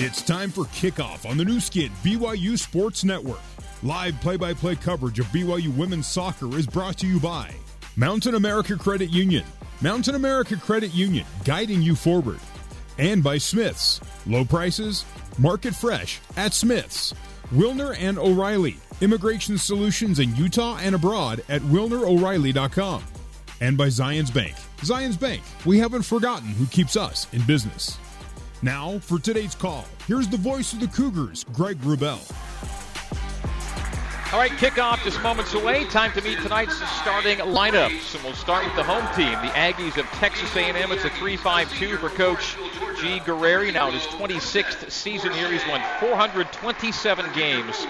It's time for kickoff on the Nu Skin BYU Sports Network. Live play by play coverage of BYU women's soccer is brought to you by Mountain America Credit Union. Mountain America Credit Union, guiding you forward. And by Smith's. Low prices, market fresh at Smith's. Wilner and O'Reilly, immigration solutions in Utah and abroad at wilnero'reilly.com. And by Zions Bank. Zions Bank, we haven't forgotten who keeps us in business. Now, for today's call, here's the voice of the Cougars, Greg Wrubell. All right, kickoff just moments away. Time to meet tonight's starting lineups. And we'll start with the home team, the Aggies of Texas A&M. It's a 3-5-2 for Coach G. Guerrieri. Now in his 26th season here, he's won 427 games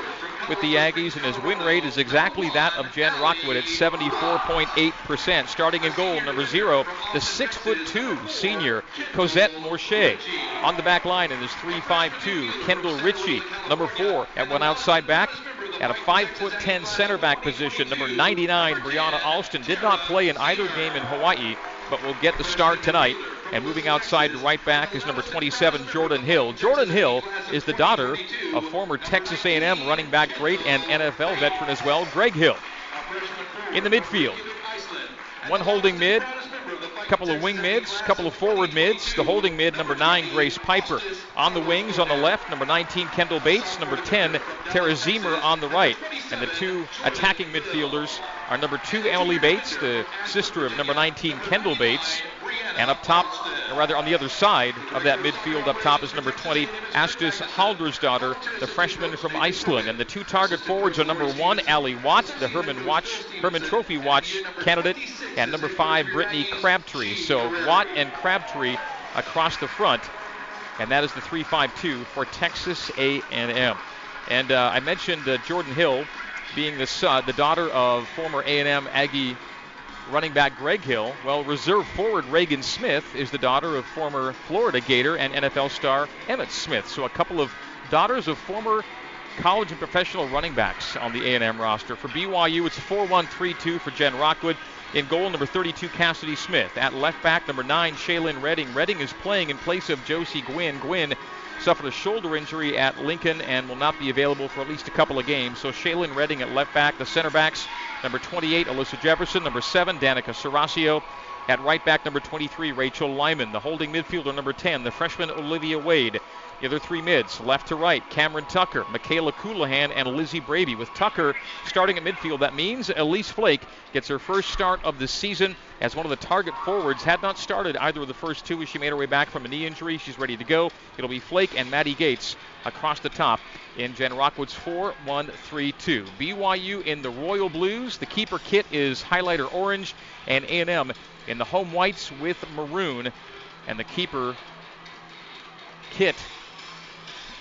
with the Aggies, and his win rate is exactly that of Jen Rockwood at 74.8%. Starting in goal, number zero, the six foot two senior Cosette Morche. On the back line and his 3-5-2, Kendall Ritchie, number four, at one outside back. At a 5 foot 10 center back position, number 99, Brianna Alston, did not play in either game in Hawaii, but will get the start tonight. And moving outside to right back is number 27, Jordan Hill. Jordan Hill is the daughter of former Texas A&M running back great and NFL veteran as well, Greg Hill. In the midfield, one holding mid, couple of wing mids, couple of forward mids. The holding mid, number nine, Grace Piper. On the wings, on the left, number 19, Kendall Bates. Number 10, Tara Zemer on the right. And the two attacking midfielders are number two, Emily Bates, the sister of number 19, Kendall Bates. And up top, or rather on the other side of that midfield up top is number 20, Astis Haldersdottir, the freshman from Iceland. And the two target forwards are number one, Ally Watt, the Hermann Watch Hermann Trophy Watch candidate, and number five, Brittany Crabtree. So Watt and Crabtree across the front, and that is the 3-5-2 for Texas A&M. And uh, I mentioned uh, Jordan Hill being the the daughter of former A&M Aggie running back Greg Hill. Well, reserve forward Reagan Smith is the daughter of former Florida Gator and NFL star Emmitt Smith. So a couple of daughters of former college and professional running backs on the A&M roster. For BYU, it's 4-1-3-2 for Jen Rockwood. In goal, number 32, Cassidy Smith. At left back, number 9, Shaylin Redding. Redding is playing in place of Josie Gwynn. Gwynn suffered a shoulder injury at Lincoln and will not be available for at least a couple of games. So Shaylin Redding at left back. The center backs, number 28, Alyssa Jefferson. Number 7, Danica Serasio. At right back, number 23, Rachel Lyman. The holding midfielder, number 10, the freshman Olivia Wade. The other three mids, left to right, Cameron Tucker, Mikayla Colohan, and Lizzie Braby. With Tucker starting at midfield, that means Elise Flake gets her first start of the season as one of the target forwards. Had not started either of the first two as she made her way back from a knee injury. She's ready to go. It'll be Flake and Maddie Gates across the top in Jen Rockwood's 4 1 3 2. BYU in the Royal Blues. The keeper kit is highlighter orange, and A&M in the home whites with maroon. And the keeper kit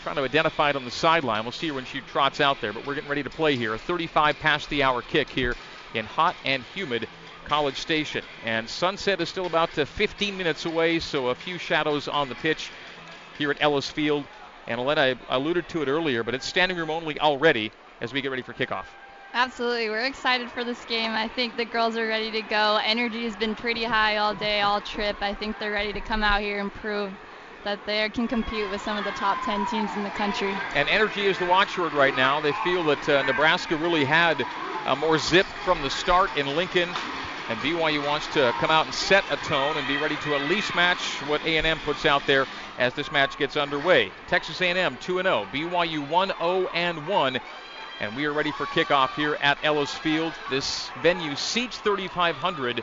trying to identify it on the sideline. We'll see her when she trots out there, but we're getting ready to play here. A 35 past the hour kick here in hot and humid College Station. And sunset is still about uh, 15 minutes away, so a few shadows on the pitch here at Ellis Field. And Aletta, I alluded to it earlier, but it's standing room only already as we get ready for kickoff. Absolutely. We're excited for this game. I think the girls are ready to go. Energy has been pretty high all day, all trip. I think they're ready to come out here and prove that they can compete with some of the top 10 teams in the country. And energy is the watchword right now. They feel that uh, Nebraska really had uh, more zip from the start in Lincoln. And BYU wants to come out and set a tone and be ready to at least match what A&M puts out there as this match gets underway. Texas A&M 2-0, BYU 1-0 and 1. And we are ready for kickoff here at Ellis Field. This venue seats 3,500,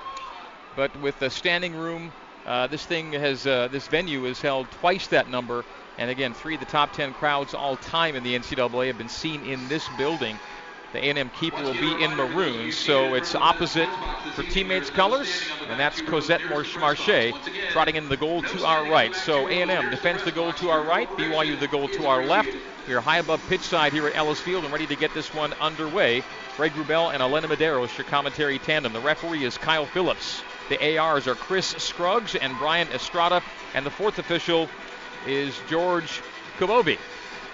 but with the standing room uh, this thing has uh, this venue has held twice that number, and again, three of the top 10 crowds all time in the NCAA have been seen in this building. The A&M keeper will be in maroon, so it's opposite for teammates' colors, and that's Cosette Morche trotting in the goal to our right. So A&M defends the goal to our right, BYU the goal to our left. We are high above pitch side here at Ellis Field and ready to get this one underway. Greg Wrubell and Elena Medeiros, your commentary tandem. The referee is Kyle Phillips. The ARs are Chris Scruggs and Brian Estrada, and the fourth official is George Kabobi.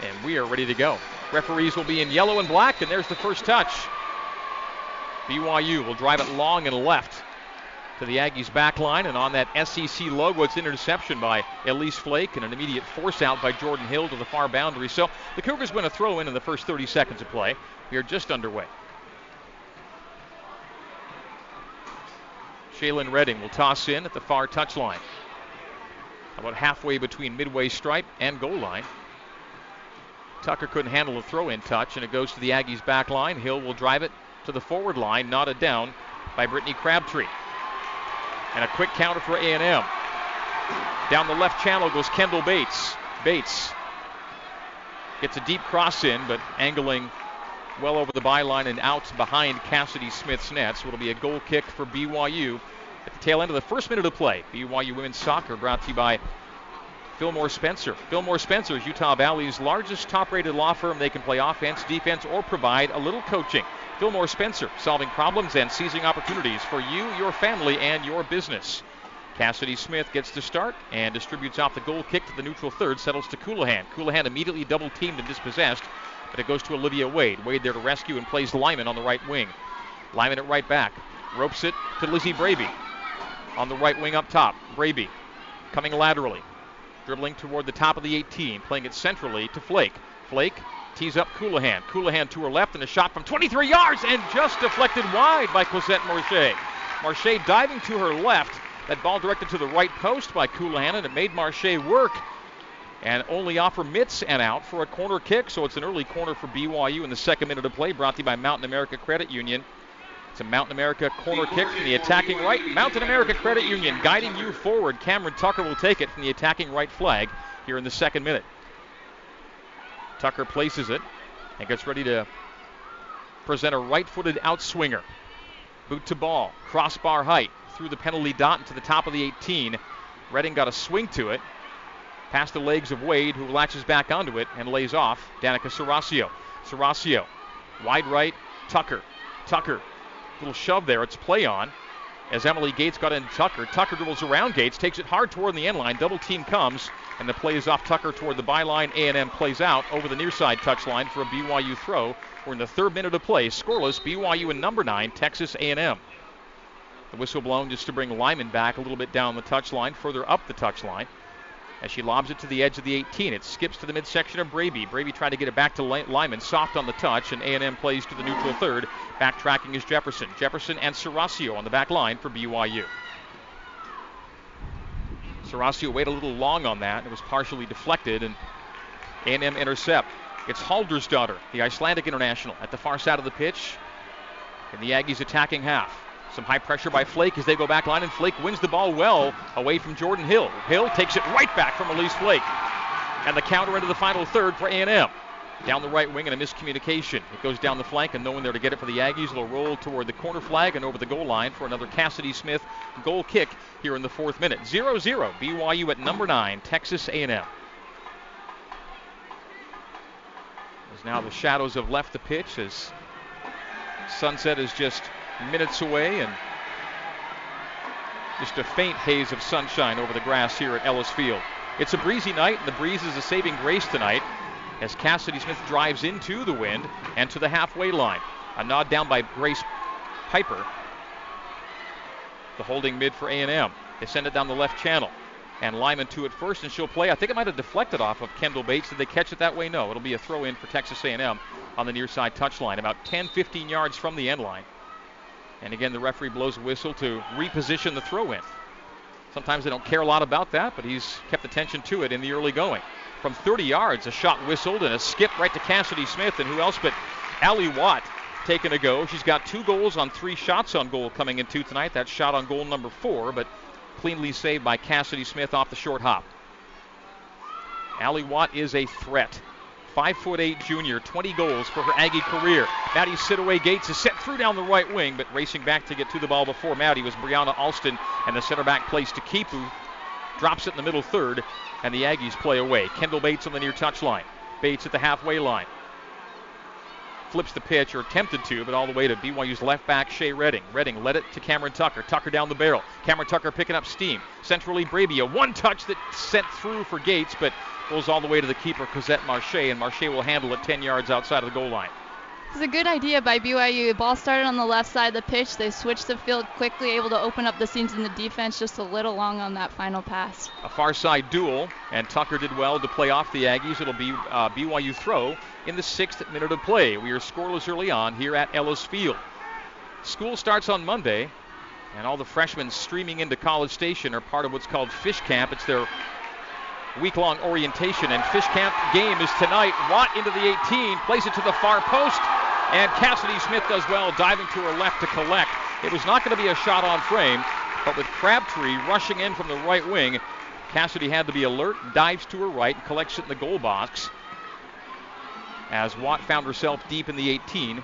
And we are ready to go. Referees will be in yellow and black, and there's the first touch. BYU will drive it long and left to the Aggies back line, and on that SEC logo, it's interception by Elise Flake and an immediate force out by Jordan Hill to the far boundary. So the Cougars win a throw in in the first 30 seconds of play. We are just underway. Shaylin Redding will toss in at the far touchline. About halfway between midway stripe and goal line. Tucker couldn't handle the throw in touch, and it goes to the Aggies back line. Hill will drive it to the forward line, knotted down by Brittany Crabtree. And a quick counter for A&M. Down the left channel goes Kendall Bates. Bates gets a deep cross in, but angling well over the byline and out behind Cassidy Smith's net. So it'll be a goal kick for BYU at the tail end of the first minute of play. BYU women's soccer brought to you by Fillmore Spencer. Fillmore Spencer is Utah Valley's largest top rated law firm. They can play offense, defense, or provide a little coaching. Fillmore Spencer, solving problems and seizing opportunities for you, your family, and your business. Cassidy Smith gets the start and distributes off the goal kick to the neutral third, settles to Colohan. Colohan immediately double teamed and dispossessed, but it goes to Olivia Wade. Wade there to rescue and plays Lyman on the right wing. Lyman at right back. Ropes it to Lizzie Braby on the right wing up top. Braby coming laterally. Dribbling toward the top of the 18, playing it centrally to Flake. Flake tees up Colohan. Colohan to her left and a shot from 23 yards and just deflected wide by Cosette Morche. Morche diving to her left. That ball directed to the right post by Colohan and it made Morche work and only offer mitts and out for a corner kick. So it's an early corner for BYU in the second minute of play brought to you by Mountain America Credit Union. It's a Mountain America corner kick from the attacking right. Mountain America Credit Union guiding you forward. Cameron Tucker will take it from the attacking right flag here in the second minute. Tucker places it and gets ready to present a right footed outswinger. Boot to ball, crossbar height, through the penalty dot into the top of the 18. Redding got a swing to it, past the legs of Wade, who latches back onto it and lays off Danica Serasio. Serasio, wide right, Tucker. Tucker, little shove there. It's play on as Emily Gates got in Tucker. Tucker dribbles around Gates, takes it hard toward the end line. Double team comes, and the play is off Tucker toward the byline. A&M plays out over the near side touchline for a BYU throw. We're in the third minute of play. Scoreless, BYU in number nine, Texas A&M. The whistle blown just to bring Lyman back a little bit down the touchline, further up the touchline as she lobs it to the edge of the 18. It skips to the midsection of Braby. Braby trying to get it back to Lyman, soft on the touch, and A&M plays to the neutral third. Backtracking is Jefferson. Jefferson and Serasio on the back line for BYU. Serasio waited a little long on that. It was partially deflected, and A&M intercept. It's Haldersdottir, the Icelandic international, at the far side of the pitch. And the Aggies attacking half. Some high pressure by Flake as they go back line, and Flake wins the ball well away from Jordan Hill. Hill takes it right back from Elise Flake. And the counter into the final third for A&M. Down the right wing and a miscommunication. It goes down the flank and no one there to get it for the Aggies. They'll roll toward the corner flag and over the goal line for another Cassidy Smith goal kick here in the fourth minute. 0-0 BYU at number 9, Texas A&M. As now the shadows have left the pitch as sunset is just minutes away and just a faint haze of sunshine over the grass here at Ellis Field. It's a breezy night, and the breeze is a saving grace tonight as Cassidy Smith drives into the wind and to the halfway line. A nod down by Grace Piper, the holding mid for A&M. They send it down the left channel. And Lyman to it first, and she'll play. I think it might have deflected off of Kendall Bates. Did they catch it that way? No. It'll be a throw in for Texas A&M on the near side touchline, about 10, 15 yards from the end line. And again, the referee blows a whistle to reposition the throw in. Sometimes they don't care a lot about that, but he's kept attention to it in the early going. From 30 yards, a shot whistled and a skip right to Cassidy Smith, and who else but Ally Watt taking a go. She's got two goals on three shots on goal coming into tonight. That shot on goal number four, but cleanly saved by Cassidy Smith off the short hop. Ally Watt is a threat. Five foot eight junior, 20 goals for her Aggie career. Maddie Siddoway Gates is set through down the right wing, but racing back to get to the ball before Maddie was Brianna Alston, and the center back plays to Kipu. Drops it in the middle third, and the Aggies play away. Kendall Bates on the near touch line. Bates at the halfway line. Flips the pitch, or attempted to, but all the way to BYU's left back, Shea Redding. Redding led it to Cameron Tucker. Tucker down the barrel. Cameron Tucker picking up steam. Centrally, Braby. One touch that sent through for Gates, but Goes all the way to the keeper, Cosette Morche, and Morche will handle it 10 yards outside of the goal line. It's a good idea by BYU. The ball started on the left side of the pitch. They switched the field quickly, able to open up the seams in the defense just a little long on that final pass. A far side duel, and Tucker did well to play off the Aggies. It'll be uh, BYU throw in the sixth minute of play. We are scoreless early on here at Ellis Field. School starts on Monday, and all the freshmen streaming into College Station are part of what's called Fish Camp. It's their week long orientation, and Fish Camp game is tonight. Watt into the 18, plays it to the far post, and Cassidy Smith does well, diving to her left to collect. It was not going to be a shot on frame, but with Crabtree rushing in from the right wing, Cassidy had to be alert, dives to her right, and collects it in the goal box. As Watt found herself deep in the 18,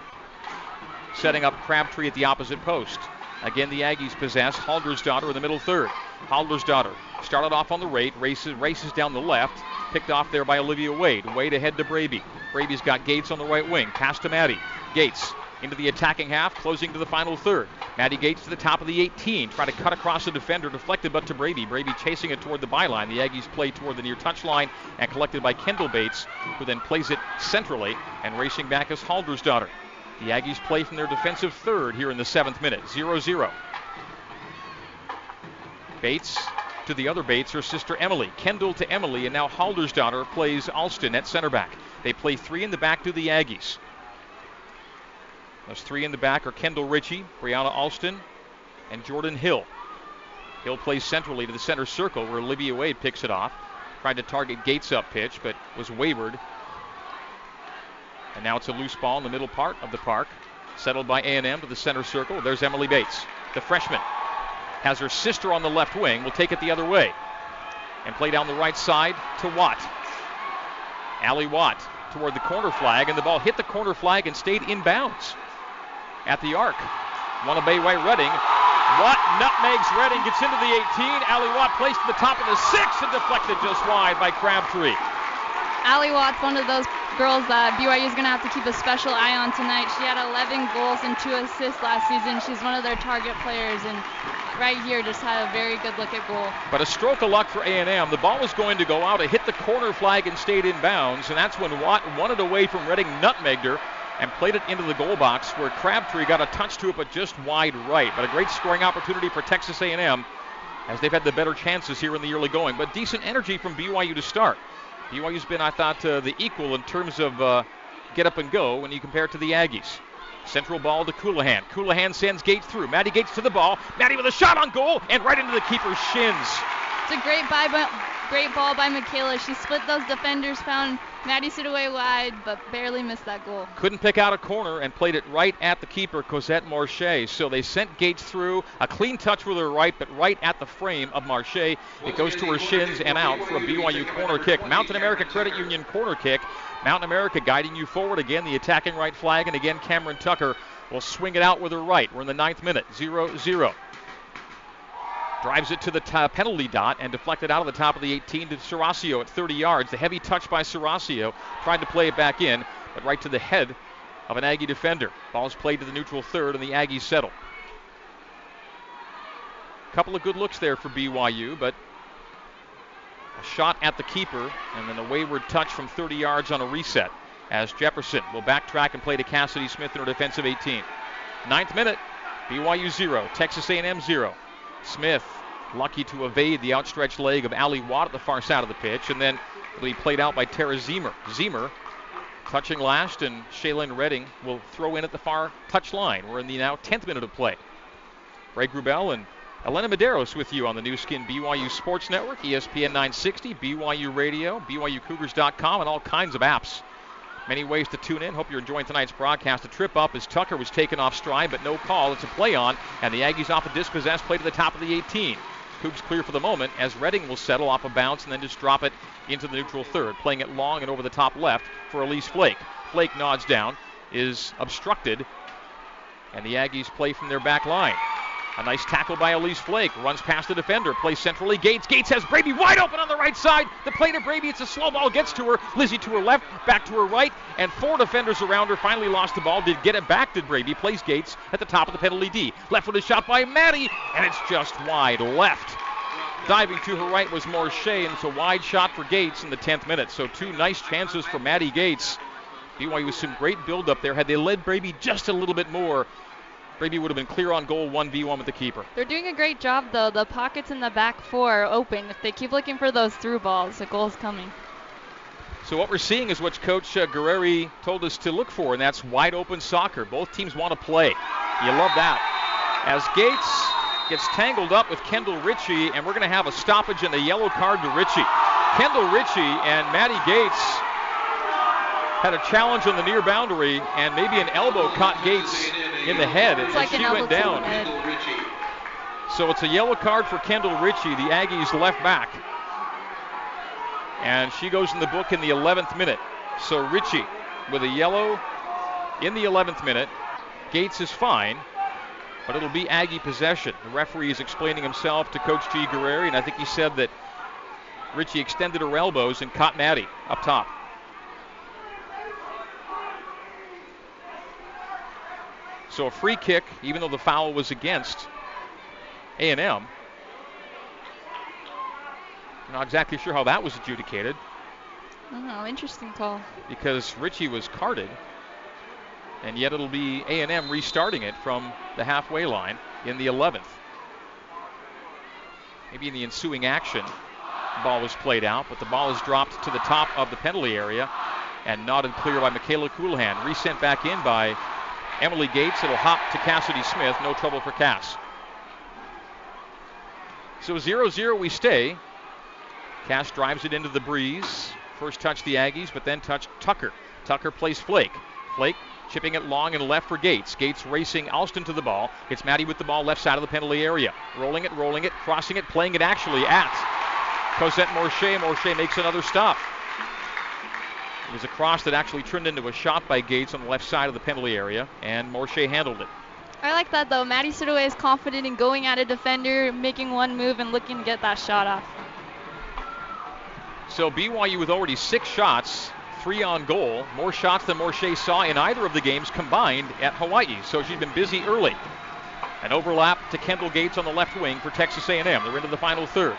setting up Crabtree at the opposite post. Again, the Aggies possess Haldersdottir in the middle third. Haldersdottir started off on the right, races, races down the left, picked off there by Olivia Wade. Wade ahead to Braby. Braby's got Gates on the right wing, pass to Maddie. Gates into the attacking half, closing to the final third. Maddie Gates to the top of the 18, trying to cut across the defender, deflected but to Braby. Braby chasing it toward the byline. The Aggies play toward the near touchline and collected by Kendall Bates, who then plays it centrally and racing back is Haldersdottir. The Aggies play from their defensive third here in the seventh minute, 0 0. Bates to the other Bates, her sister Emily. Kendall to Emily, and now Haldersdottir plays Alston at center back. They play three in the back to the Aggies. Those three in the back are Kendall Ritchie, Brianna Alston, and Jordan Hill. Hill plays centrally to the center circle where Olivia Wade picks it off. Tried to target Gates up pitch, but was wavered and now it's a loose ball in the middle part of the park. Settled by A&M to the center circle. There's Emily Bates, the freshman. Has her sister on the left wing. Will take it the other way. And play down the right side to Watt. Ally Watt toward the corner flag, and the ball hit the corner flag and stayed in bounds at the arc. One of Bayway Redding. Watt nutmegs Redding, gets into the 18. Ally Watt placed at the top of the six and deflected just wide by Crabtree. Ally Watt's one of those girls that BYU is going to have to keep a special eye on tonight. She had 11 goals and two assists last season. She's one of their target players, and right here just had a very good look at goal. But a stroke of luck for A&M. The ball was going to go out. It hit the corner flag and stayed in bounds, and that's when Watt wanted away from Redding nutmegged her, and played it into the goal box where Crabtree got a touch to it, but just wide right. But a great scoring opportunity for Texas A&M as they've had the better chances here in the early going. But decent energy from BYU to start. BYU's been, I thought, uh, the equal in terms of uh, get up and go when you compare it to the Aggies. Central ball to Colohan. Colohan sends Gates through. Maddie Gates to the ball. Maddie with a shot on goal and right into the keeper's shins. It's a great by, great ball by Mikayla. She split those defenders, found Maddie Siddoway wide, but barely missed that goal. Couldn't pick out a corner and played it right at the keeper, Cosette Morche. So they sent Gates through. A clean touch with her right, but right at the frame of Morche. It goes to her shins and out for a BYU corner kick. Mountain America Credit Union corner kick. Mountain America guiding you forward again, the attacking right flag, and again Cameron Tucker will swing it out with her right. We're in the ninth minute, 0 0. Drives it to the penalty dot and deflected out of the top of the 18 to Serasio at 30 yards. The heavy touch by Serasio. Tried to play it back in, but right to the head of an Aggie defender. Ball is played to the neutral third, and the Aggies settle. Couple of good looks there for BYU, but a shot at the keeper, and then a wayward touch from 30 yards on a reset as Jefferson will backtrack and play to Cassidy Smith in her defensive 18. Ninth minute, BYU 0, Texas A&M 0. Smith lucky to evade the outstretched leg of Ally Watt at the far side of the pitch, and then it'll be played out by Tara Zemer. Zemer touching last, and Shaylin Redding will throw in at the far touch line. We're in the now 10th minute of play. Greg Wrubell and Elena Medeiros with you on the Nu Skin BYU Sports Network, ESPN 960, BYU Radio, BYUCougars.com, and all kinds of apps. Many ways to tune in. Hope you're enjoying tonight's broadcast. A trip up as Tucker was taken off stride, but no call. It's a play on, and the Aggies off a dispossessed play to the top of the 18. Cougs clear for the moment as Redding will settle off a bounce and then just drop it into the neutral third, playing it long and over the top left for Elise Flake. Flake nods down, is obstructed, and the Aggies play from their back line. A nice tackle by Elise Flake. Runs past the defender. Plays centrally. Gates. Gates has Braby wide open on the right side. The play to Braby. It's a slow ball. Gets to her. Lizzie to her left. Back to her right. And four defenders around her. Finally lost the ball. Did get it back. Did Braby. Plays Gates at the top of the penalty D. Left footed shot by Maddie. And it's just wide left. Diving to her right was Morche, and it's a wide shot for Gates in the 10th minute. So two nice chances for Maddie Gates BYU with some great build up there. Had they led Braby just a little bit more, Braby would have been clear on goal 1v1 with the keeper. They're doing a great job, though. The pockets in the back four are open. If they keep looking for those through balls, the goal's coming. So what we're seeing is what Coach uh, Guerrieri told us to look for, and that's wide open soccer. Both teams want to play. You love that. As Gates gets tangled up with Kendall Ritchie, and we're going to have a stoppage and a yellow card to Ritchie. Kendall Ritchie and Maddie Gates had a challenge on the near boundary, and maybe an elbow caught Gates in the head It's as like she went down. So it's a yellow card for Kendall Ritchie, the Aggies left back. And she goes in the book in the 11th minute. So Ritchie with a yellow in the 11th minute. Gates is fine, but it'll be Aggie possession. The referee is explaining himself to Coach G. Guerrieri, and I think he said that Ritchie extended her elbows and caught Maddie up top. So a free kick, even though the foul was against A&M. Not exactly sure how that was adjudicated Oh, interesting call. because Ritchie was carded, and yet it'll be A&M restarting it from the halfway line in the 11th. Maybe in the ensuing action, the ball was played out, but the ball is dropped to the top of the penalty area and nodded clear by Mikayla Colohan. Resent back in by Emily Gates. It'll hop to Cassidy Smith. No trouble for Cass. So 0 0 we stay. Cass drives it into the breeze. First touch the Aggies, but then touch Tucker. Tucker plays Flake. Flake chipping it long and left for Gates. Gates racing Alston to the ball. It's Maddie with the ball left side of the penalty area. Rolling it, rolling it, crossing it, playing it actually at Cosette Morche. Morche makes another stop. It was a cross that actually turned into a shot by Gates on the left side of the penalty area, and Morche handled it. I like that though. Maddie Siddoway is confident in going at a defender, making one move, and looking to get that shot off. So BYU with already six shots, three on goal, more shots than Morche saw in either of the games combined at Hawaii. So she's been busy early. An overlap to Kendall Gates on the left wing for Texas A&M. They're into the final third.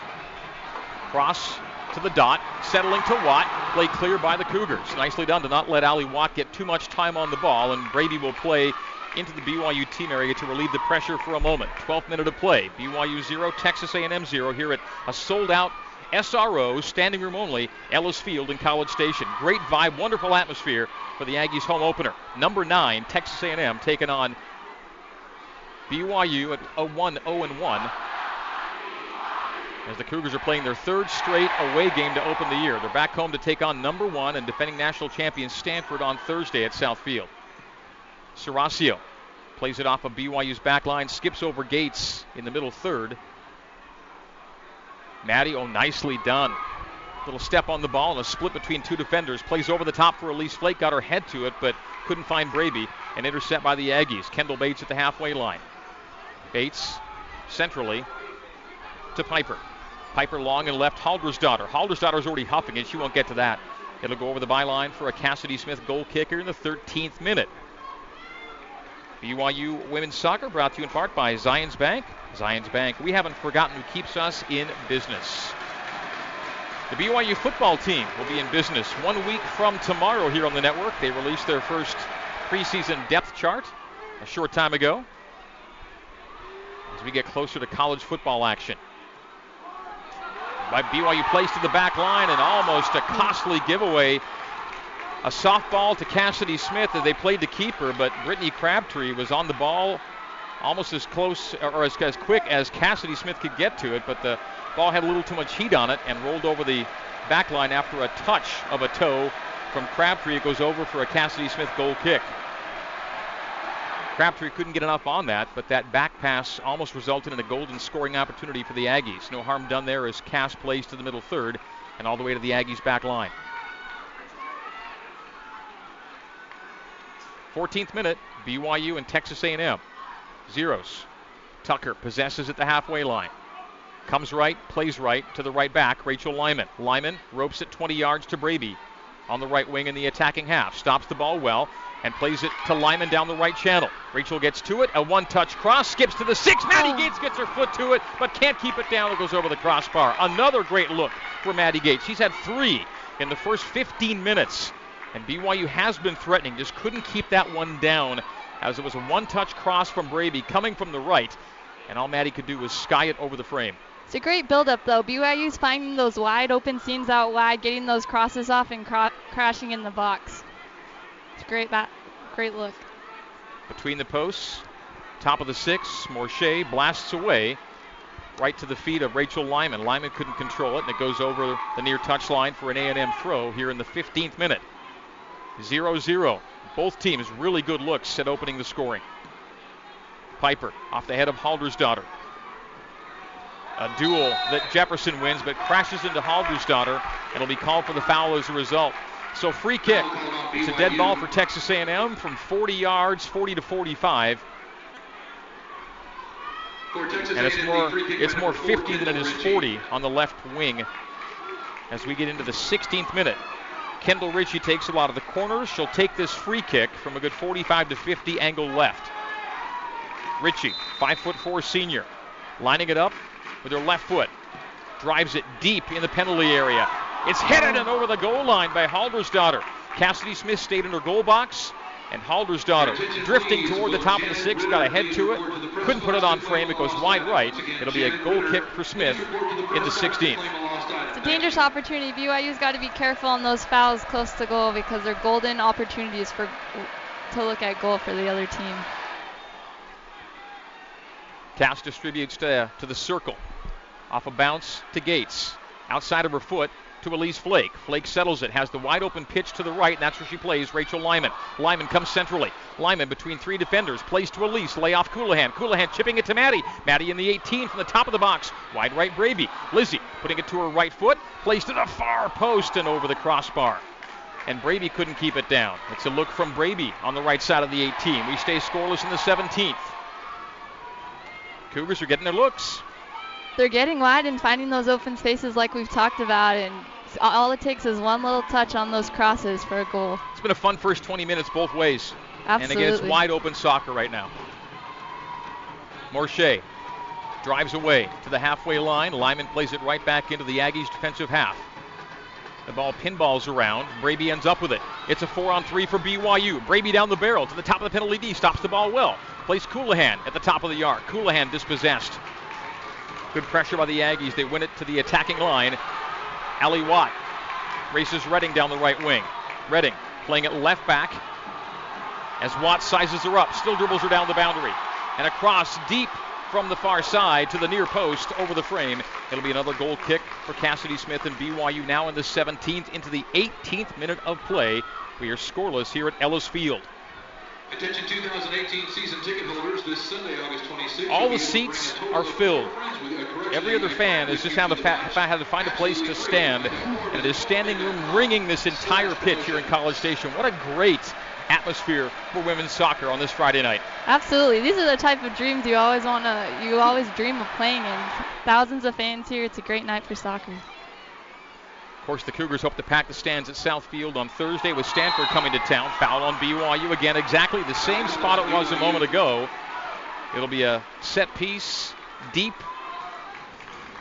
Cross to the dot, settling to Watt. Played clear by the Cougars. Nicely done to not let Ally Watt get too much time on the ball, and Braby will play into the BYU team area to relieve the pressure for a moment. 12th minute of play. BYU 0, Texas A&M 0 here at a sold-out SRO, standing room only, Ellis Field in College Station. Great vibe, wonderful atmosphere for the Aggies home opener. Number 9, Texas A&M taking on BYU at a 1 0 1 as the Cougars are playing their third straight away game to open the year. They're back home to take on number one and defending national champion Stanford on Thursday at South Field. Serasio plays it off of BYU's back line, skips over Gates in the middle third. Maddie, oh, nicely done. Little step on the ball and a split between two defenders. Plays over the top for Elise Flake, got her head to it, but couldn't find Braby. An intercept by the Aggies. Kendall Bates at the halfway line. Bates centrally to Piper. Piper long and left, Haldersdottir. Halder's daughter is already huffing and She won't get to that. It'll go over the byline for a Cassidy Smith goal kicker in the 13th minute. BYU women's soccer brought to you in part by Zions Bank. Zions Bank, we haven't forgotten who keeps us in business. The BYU football team will be in business one week from tomorrow here on the network. They released their first preseason depth chart a short time ago as we get closer to college football action. By BYU placed to the back line and almost a costly giveaway. A softball to Cassidy Smith as they played the keeper, but Brittany Crabtree was on the ball almost as close or as, as quick as Cassidy Smith could get to it, but the ball had a little too much heat on it and rolled over the back line after a touch of a toe from Crabtree. It goes over for a Cassidy Smith goal kick. Crabtree couldn't get enough on that, but that back pass almost resulted in a golden scoring opportunity for the Aggies. No harm done there as Cass plays to the middle third and all the way to the Aggies back line. 14th minute, BYU and Texas A&M. Zeros. Tucker possesses at the halfway line. Comes right, plays right to the right back, Rachel Lyman. Lyman ropes it 20 yards to Braby on the right wing in the attacking half. Stops the ball well and plays it to Lyman down the right channel. Rachel gets to it, a one touch cross, skips to the six. Maddie oh. Gates gets her foot to it, but can't keep it down. It goes over the crossbar. Another great look for Maddie Gates. She's had three in the first 15 minutes And BYU has been threatening, just couldn't keep that one down as it was a one touch cross from Braby coming from the right. And all Maddie could do was sky it over the frame. It's a great build-up, though. BYU's finding those wide open seams out wide, getting those crosses off, and cro- crashing in the box. It's a great, bat- great look. Between the posts, top of the six, Morche blasts away right to the feet of Rachel Lyman. Lyman couldn't control it, and it goes over the near touchline for an A&M throw here in the 15th minute. 0-0. Both teams really good looks at opening the scoring. Piper off the head of Haldersdottir. A duel that Jefferson wins, but crashes into Haldersdottir, and will be called for the foul as a result. So free kick. It's a dead ball for Texas A&M from 40 yards, 40 to 45. And it's more it's more 50 than it is 40 on the left wing as we get into the 16th minute. Kendall Ritchie takes a lot of the corners. She'll take this free kick from a good 45 to 50 angle left. Ritchie, five foot four senior, lining it up with her left foot. Drives it deep in the penalty area. It's headed and over the goal line by Haldersdottir. Cassidy Smith stayed in her goal box, and Haldersdottir drifting toward the top of the six, got a head to it, couldn't put it on frame. It goes wide right. It'll be a goal kick for Smith in the 16th. It's a dangerous opportunity. BYU's got to be careful on those fouls close to goal because they're golden opportunities for to look at goal for the other team. Cass distributes to, to the circle. Off a bounce to Gates. Outside of her foot to Elise Flake. Flake settles it, has the wide open pitch to the right, and that's where she plays. Rachel Lyman. Lyman comes centrally. Lyman between three defenders. Plays to Elise. Lay off Colohan. Colohan chipping it to Maddie. Maddie in the 18 from the top of the box. Wide right Braby. Lizzie putting it to her right foot. Plays to the far post and over the crossbar. And Braby couldn't keep it down. It's a look from Braby on the right side of the 18. We stay scoreless in the 17th. Cougars are getting their looks. They're getting wide and finding those open spaces like we've talked about, and all it takes is one little touch on those crosses for a goal. It's been a fun first 20 minutes both ways. Absolutely. And again, it's wide open soccer right now. Morche drives away to the halfway line. Lyman plays it right back into the Aggies' defensive half. The ball pinballs around. Braby ends up with it. It's a four on three for BYU. Braby down the barrel to the top of the penalty D. Stops the ball well. Plays Colohan at the top of the yard. Colohan dispossessed. Good pressure by the Aggies. They win it to the attacking line. Ally Watt races Redding down the right wing. Redding playing it left back as Watt sizes her up. Still dribbles her down the boundary. And across deep from the far side to the near post over the frame. It'll be another goal kick for Cassidy Smith and BYU now in the 17th into the 18th minute of play. We are scoreless here at Ellis Field. Attention 2018 season ticket holders this Sunday, August 26th. All the seats are filled. Every other fan has just had to, fa- had to find a place to stand, and it is standing room ringing this entire pitch here in College Station. What a great atmosphere for women's soccer on this Friday night. Absolutely. These are the type of dreams you always want to, you always dream of playing in. Thousands of fans here. It's a great night for soccer. Of course, the Cougars hope to pack the stands at Southfield on Thursday with Stanford coming to town. Foul on BYU again, exactly the same spot it was a moment ago. It'll be a set piece deep,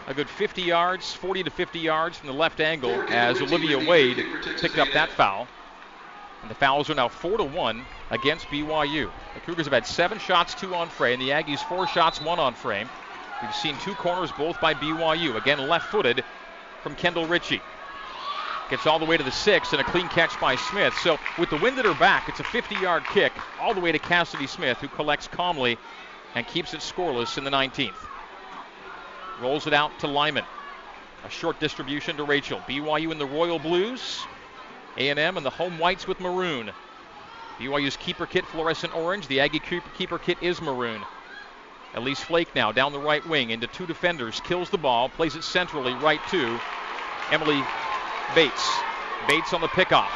a good 50 yards, 40 to 50 yards from the left angle as Olivia Wade picked up that foul. And the fouls are now four to one against BYU. The Cougars have had seven shots, two on frame. The Aggies four shots, one on frame. We've seen two corners, both by BYU. Again, left-footed from Kendall Ritchie. Gets all the way to the six and a clean catch by Smith. So with the wind at her back, it's a 50-yard kick all the way to Cassidy Smith, who collects calmly and keeps it scoreless in the 19th. Rolls it out to Lyman. A short distribution to Rachel. BYU in the royal blues. A&M and the home whites with maroon. BYU's keeper kit fluorescent orange. The Aggie keeper keeper kit is maroon. Elise Flake now down the right wing into two defenders. Kills the ball. Plays it centrally right to Emily Bates. Bates on the pickoff.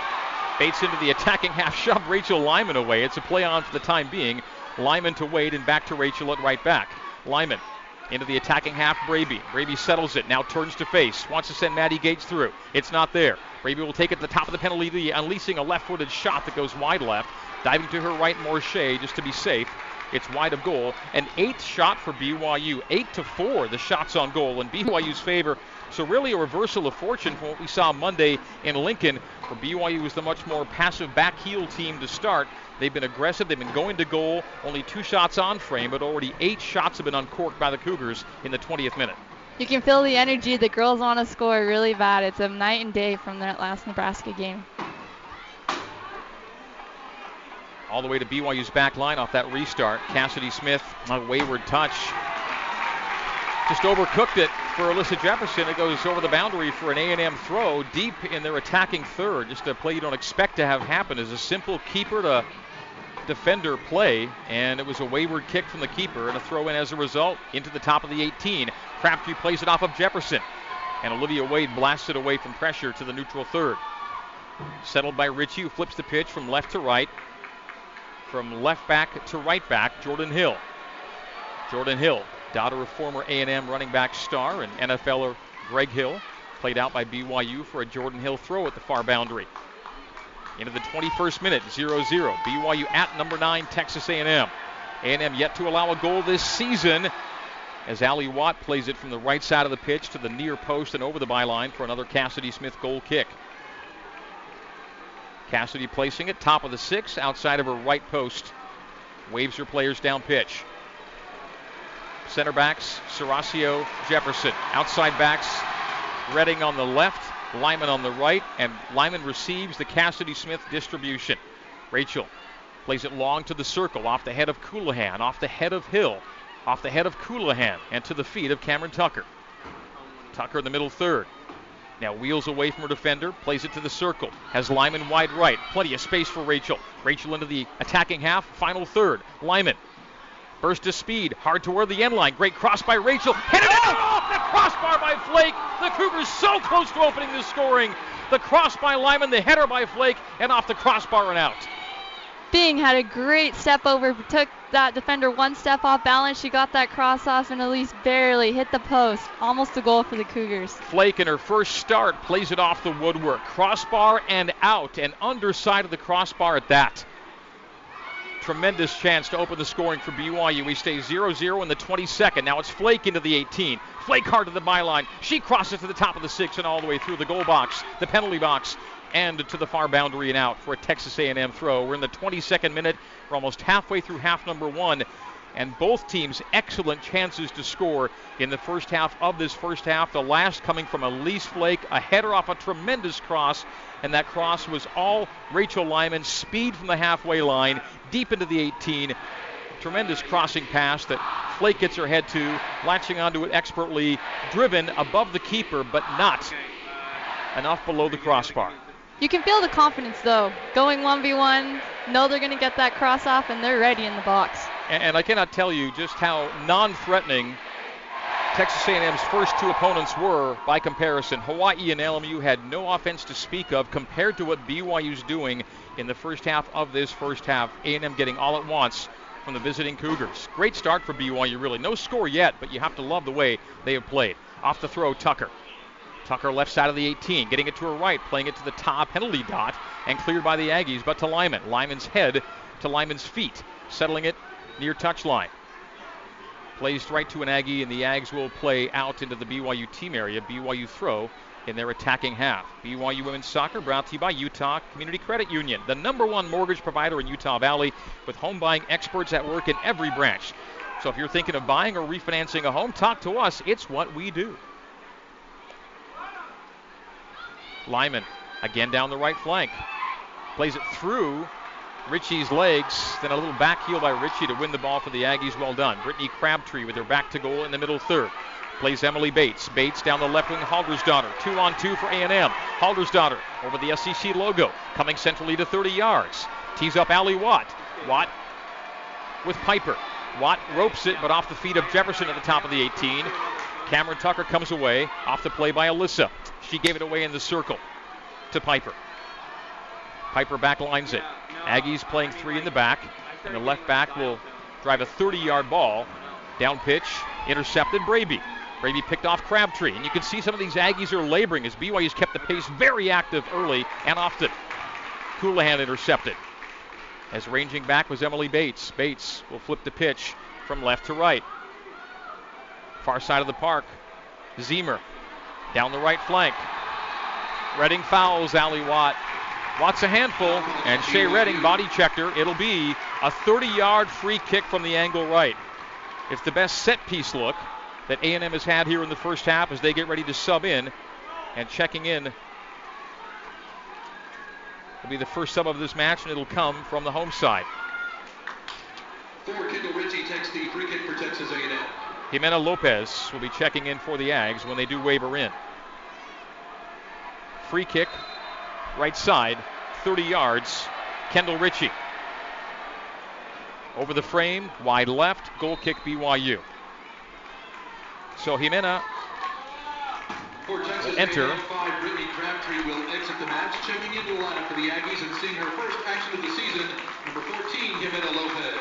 Bates into the attacking half. Shove Rachel Lyman away. It's a play on for the time being. Lyman to Wade and back to Rachel at right back. Lyman into the attacking half. Braby. Braby settles it. Now turns to face. Wants to send Maddie Gates through. It's not there. Braby will take it to the top of the penalty, unleashing a left-footed shot that goes wide left. Diving to her right, Morche, just to be safe. It's wide of goal. An eighth shot for BYU. Eight to four, the shots on goal in BYU's favor. So, really, a reversal of fortune from what we saw Monday in Lincoln, where BYU was the much more passive back heel team to start. They've been aggressive, they've been going to goal, only two shots on frame, but already eight shots have been uncorked by the Cougars in the 20th minute. You can feel the energy. The girls want to score really bad. It's a night and day from that last Nebraska game. All the way to BYU's back line off that restart. Cassidy Smith, a wayward touch. Just overcooked it for Alyssa Jefferson. It goes over the boundary for an A&M throw deep in their attacking third. Just a play you don't expect to have happen. Is a simple keeper to defender play, and it was a wayward kick from the keeper and a throw in as a result into the top of the 18. Crabtree plays it off of Jefferson, and Olivia Wade blasts it away from pressure to the neutral third. Settled by Ritchie, who flips the pitch from left to right, from left back to right back. Jordan Hill. Jordan Hill, daughter of former A&M running back star and NFLer Greg Hill, played out by BYU for a Jordan Hill throw at the far boundary into the 21st minute, 0-0. BYU at number nine, Texas A&M. A&M yet to allow a goal this season as Ally Watt plays it from the right side of the pitch to the near post and over the byline for another Cassidy Smith goal kick. Cassidy placing it top of the six, outside of her right post. Waves her players down pitch. Center backs, Serasio Jefferson. Outside backs, Redding on the left, Lyman on the right, and Lyman receives the Cassidy Smith distribution. Rachel plays it long to the circle, off the head of Colohan, off the head of Hill, off the head of Colohan, and to the feet of Cameron Tucker. Tucker in the middle third. Now wheels away from her defender, plays it to the circle, has Lyman wide right, plenty of space for Rachel. Rachel into the attacking half, final third. Lyman Burst of speed, hard toward the end line. Great cross by Rachel. Hit it out off the crossbar by Flake. The Cougars so close to opening the scoring. The cross by Lyman, the header by Flake, and off the crossbar and out. Bing had a great step over, took that defender one step off balance. She got that cross off and at least barely hit the post. Almost a goal for the Cougars. Flake in her first start plays it off the woodwork. Crossbar and out, and underside of the crossbar at that tremendous chance to open the scoring for BYU. We stay 0 0 in the 22nd. Now it's Flake into the 18. Flake hard to the byline. She crosses to the top of the six and all the way through the goal box, the penalty box, and to the far boundary and out for a Texas A&M throw. We're in the 22nd minute. We're almost halfway through half number one and both teams excellent chances to score in the first half of this first half. The last coming from Elise Flake, a header off a tremendous cross, and that cross was all Rachel Lyman, speed from the halfway line, deep into the 18. Tremendous crossing pass that Flake gets her head to, latching onto it expertly, driven above the keeper, but not enough below the crossbar. You can feel the confidence though. Going 1v1, know they're going to get that cross off, and they're ready in the box. And, and I cannot tell you just how non-threatening Texas A&M's first two opponents were by comparison. Hawaii and LMU had no offense to speak of compared to what BYU's doing in the first half of this first half. A&M getting all at once from the visiting Cougars. Great start for BYU, really. No score yet, but you have to love the way they have played. Off the throw, Tucker. Tucker left side of the 18, getting it to her right, playing it to the top penalty dot, and cleared by the Aggies, but to Lyman. Lyman's head to Lyman's feet, settling it near touchline. Plays right to an Aggie, and the Ags will play out into the BYU team area. BYU throw in their attacking half. BYU Women's Soccer brought to you by Utah Community Credit Union, the number one mortgage provider in Utah Valley with home buying experts at work in every branch. So if you're thinking of buying or refinancing a home, talk to us. It's what we do. Lyman again down the right flank. Plays it through Ritchie's legs, then a little back heel by Ritchie to win the ball for the Aggies. Well done. Brittany Crabtree with her back to goal in the middle third. Plays Emily Bates. Bates down the left wing, Haldersdottir. Two on two for A&M. Haldersdottir over the SEC logo, coming centrally to 30 yards. Tees up Ally Watt. Watt with Piper. Watt ropes it, but off the feet of Jefferson at the top of the 18. Cameron Tucker comes away off the play by Alyssa. She gave it away in the circle to Piper. Piper backlines it. Aggies playing three in the back, and the left back will drive a 30 yard ball. Down pitch, intercepted Braby. Braby picked off Crabtree. And you can see some of these Aggies are laboring as BYU's kept the pace very active early and often. Colohan intercepted. As ranging back was Emily Bates. Bates will flip the pitch from left to right. Far side of the park. Zemer Down the right flank. Redding fouls Ally Watt. Watt's a handful, and Shea Redding body checked her. It'll be a 30 yard free kick from the angle right. It's the best set piece look that A&M has had here in the first half as they get ready to sub in. And checking in will be the first sub of this match, and it'll come from the home side. Kendall Ritchie takes the free kick for Texas A&M. Jimena Lopez will be checking in for the Ags when they do waiver in. Free kick, right side, 30 yards. Kendall Ritchie. Over the frame, wide left, goal kick BYU. So Jimena Texas Enter. Brittany Crabtree will exit the match, checking into the lineup for the Aggies and seeing her first action of the season, number 14, Jimena Lopez.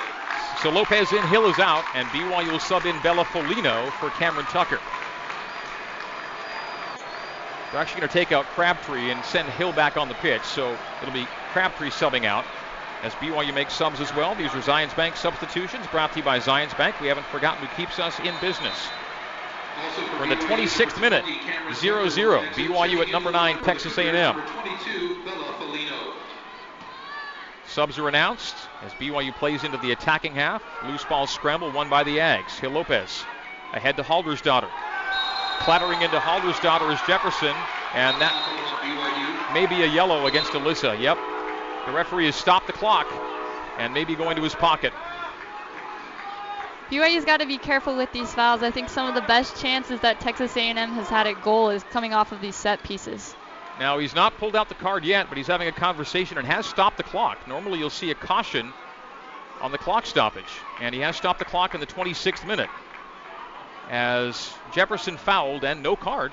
So Lopez in, Hill is out, and BYU will sub in Bella Folino for Cameron Tucker. They're actually going to take out Crabtree and send Hill back on the pitch, so it'll be Crabtree subbing out as BYU makes subs as well. These are Zions Bank substitutions brought to you by Zions Bank. We haven't forgotten who keeps us in business. We're in the 26th minute, 0-0. BYU at number nine, Texas A&M. Number 22, Bella Folino. Subs are announced as BYU plays into the attacking half. Loose ball scramble won by the Ags. Hill Lopez ahead to Haldersdottir. Clattering into Haldersdottir is Jefferson, and that may be a yellow against Alyssa. Yep. The referee has stopped the clock and maybe going to his pocket. BYU's got to be careful with these fouls. I think some of the best chances that Texas A&M has had at goal is coming off of these set pieces. Now, he's not pulled out the card yet, but he's having a conversation and has stopped the clock. Normally, you'll see a caution on the clock stoppage, and he has stopped the clock in the 26th minute. As Jefferson fouled and no card.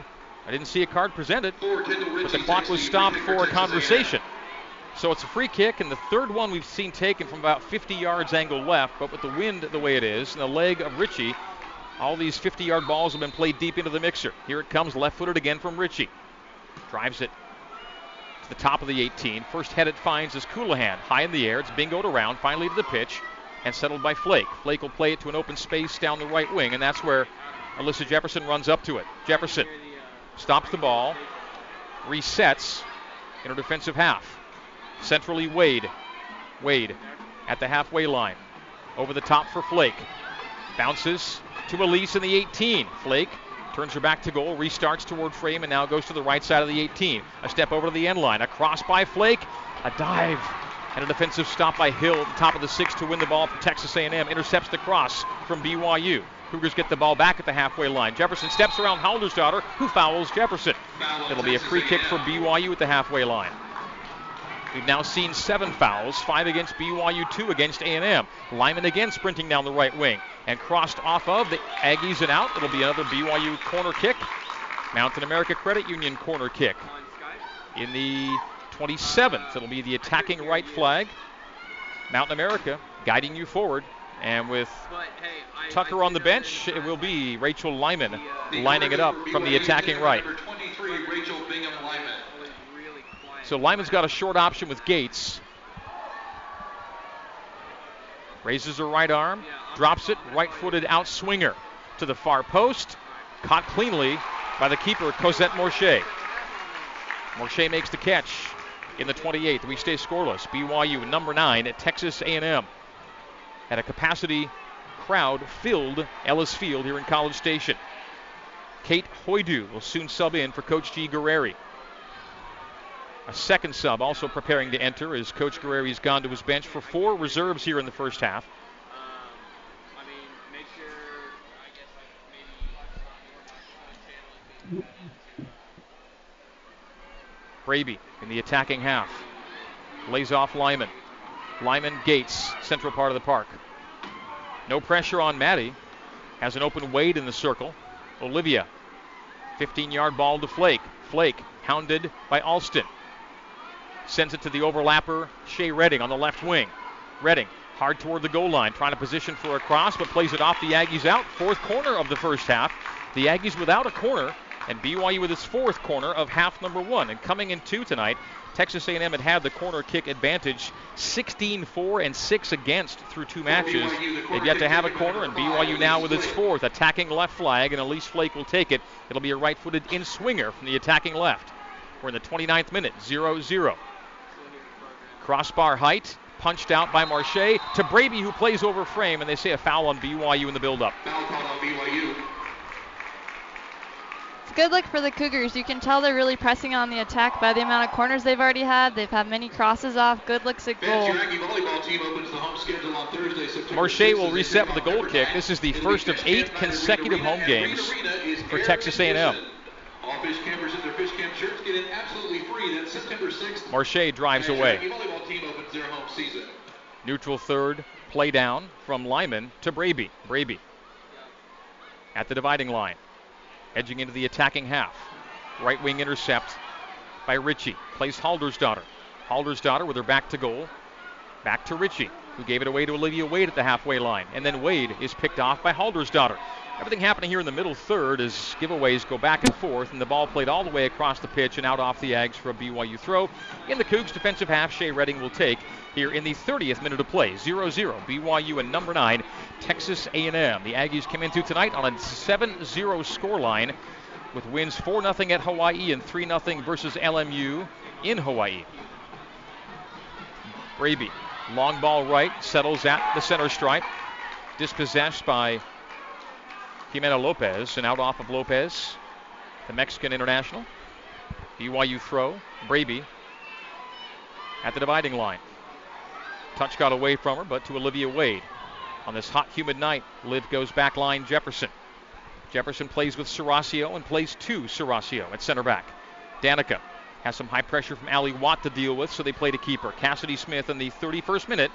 I didn't see a card presented, but the clock was stopped for a conversation. So it's a free kick, and the third one we've seen taken from about 50 yards angle left, but with the wind the way it is, and the leg of Ritchie, all these 50 yard balls have been played deep into the mixer. Here it comes, left footed again from Ritchie. Drives it to the top of the 18. First head it finds is Colohan. High in the air, it's bingoed around, finally to the pitch, and settled by Flake. Flake will play it to an open space down the right wing, and that's where Alyssa Jefferson runs up to it. Jefferson stops the ball, resets in her defensive half. Centrally, Wade. Wade at the halfway line. Over the top for Flake. Bounces to Elise in the 18. Flake turns her back to goal, restarts toward frame, and now goes to the right side of the 18. A step over to the end line. A cross by Flake. A dive. And a defensive stop by Hill the top of the six to win the ball for Texas A&M. Intercepts the cross from BYU. Cougars get the ball back at the halfway line. Jefferson steps around Haldersdottir, who fouls Jefferson. It'll be a free kick for BYU at the halfway line. We've now seen seven fouls, five against BYU, two against A&M. Lyman again sprinting down the right wing and crossed off of the Aggies and out. It'll be another BYU corner kick. Mountain America Credit Union corner kick. In the 27th, it'll be the attacking right flag. Mountain America guiding you forward. And with Tucker on the bench, it will be Rachel Lyman lining it up from the attacking right. So Lyman's got a short option with Gates. Raises her right arm, drops it, right footed out swinger to the far post. Caught cleanly by the keeper, Cosette Morche. Morche makes the catch in the 28th. We stay scoreless. BYU number nine at Texas A&M. At a capacity crowd filled Ellis Field here in College Station. Kate Hoydu will soon sub in for Coach G. Guerrieri. A second sub also preparing to enter as Coach Guerrieri's gone to his bench for four reserves here in the first half. I mean, make sure, I guess, like maybe. Braby in the attacking half. Lays off Lyman. Lyman Gates, central part of the park. No pressure on Maddie. Has an open Wade in the circle. Olivia. 15 yard ball to Flake. Flake hounded by Alston. Sends it to the overlapper, Shea Redding on the left wing. Redding hard toward the goal line, trying to position for a cross, but plays it off the Aggies out. Fourth corner of the first half. The Aggies without a corner And BYU with its fourth corner of half number one. And coming in two tonight, Texas A&M had had the corner kick advantage 16-4 and 6 against through two matches. They've yet to have a corner, and BYU now with its fourth attacking left flag, and Elise Flake will take it. It'll be a right-footed in-swinger from the attacking left. We're in the 29th minute, 0-0. Crossbar height, punched out by Morche to Braby, who plays over frame, and they say a foul on BYU in the build-up. Foul called on BYU. It's a good look for the Cougars. You can tell they're really pressing on the attack by the amount of corners they've already had. They've had many crosses off. Good looks at goal. Bench Aggie volleyball team opens the home schedule on Thursday, September Morche will reset with the goal kick. This is the first of eight consecutive home games Reed Arena is for Texas A&M. All fish campers in their fish camp shirts get in absolutely free. That's September 6th. Morche drives away. Team opens their home season. Neutral third, play down from Lyman to Braby. Braby at the dividing line, edging into the attacking half. Right wing intercept by Ritchie. Plays Haldersdottir. daughter with her back to goal. Back to Ritchie, who gave it away to Olivia Wade at the halfway line. And then Wade is picked off by Haldersdottir. Everything happening here in the middle third as giveaways go back and forth, and the ball played all the way across the pitch and out off the Ags for a BYU throw. In the Cougs defensive half, Shea Redding will take here in the 30th minute of play. 0-0, BYU and number 9, Texas A&M. The Aggies came into tonight on a 7-0 scoreline with wins 4-0 at Hawaii and 3-0 versus LMU in Hawaii. Braby, long ball right, settles at the center stripe. Dispossessed by Jimena Lopez and out off of Lopez, the Mexican international. BYU throw. Braby at the dividing line. Touch got away from her, but to Olivia Wade. On this hot, humid night, Liv goes back line Jefferson. Jefferson plays with Serasio and plays to Serasio at center back. Danica has some high pressure from Ally Watt to deal with, so they play to keep her. Cassidy Smith in the 31st minute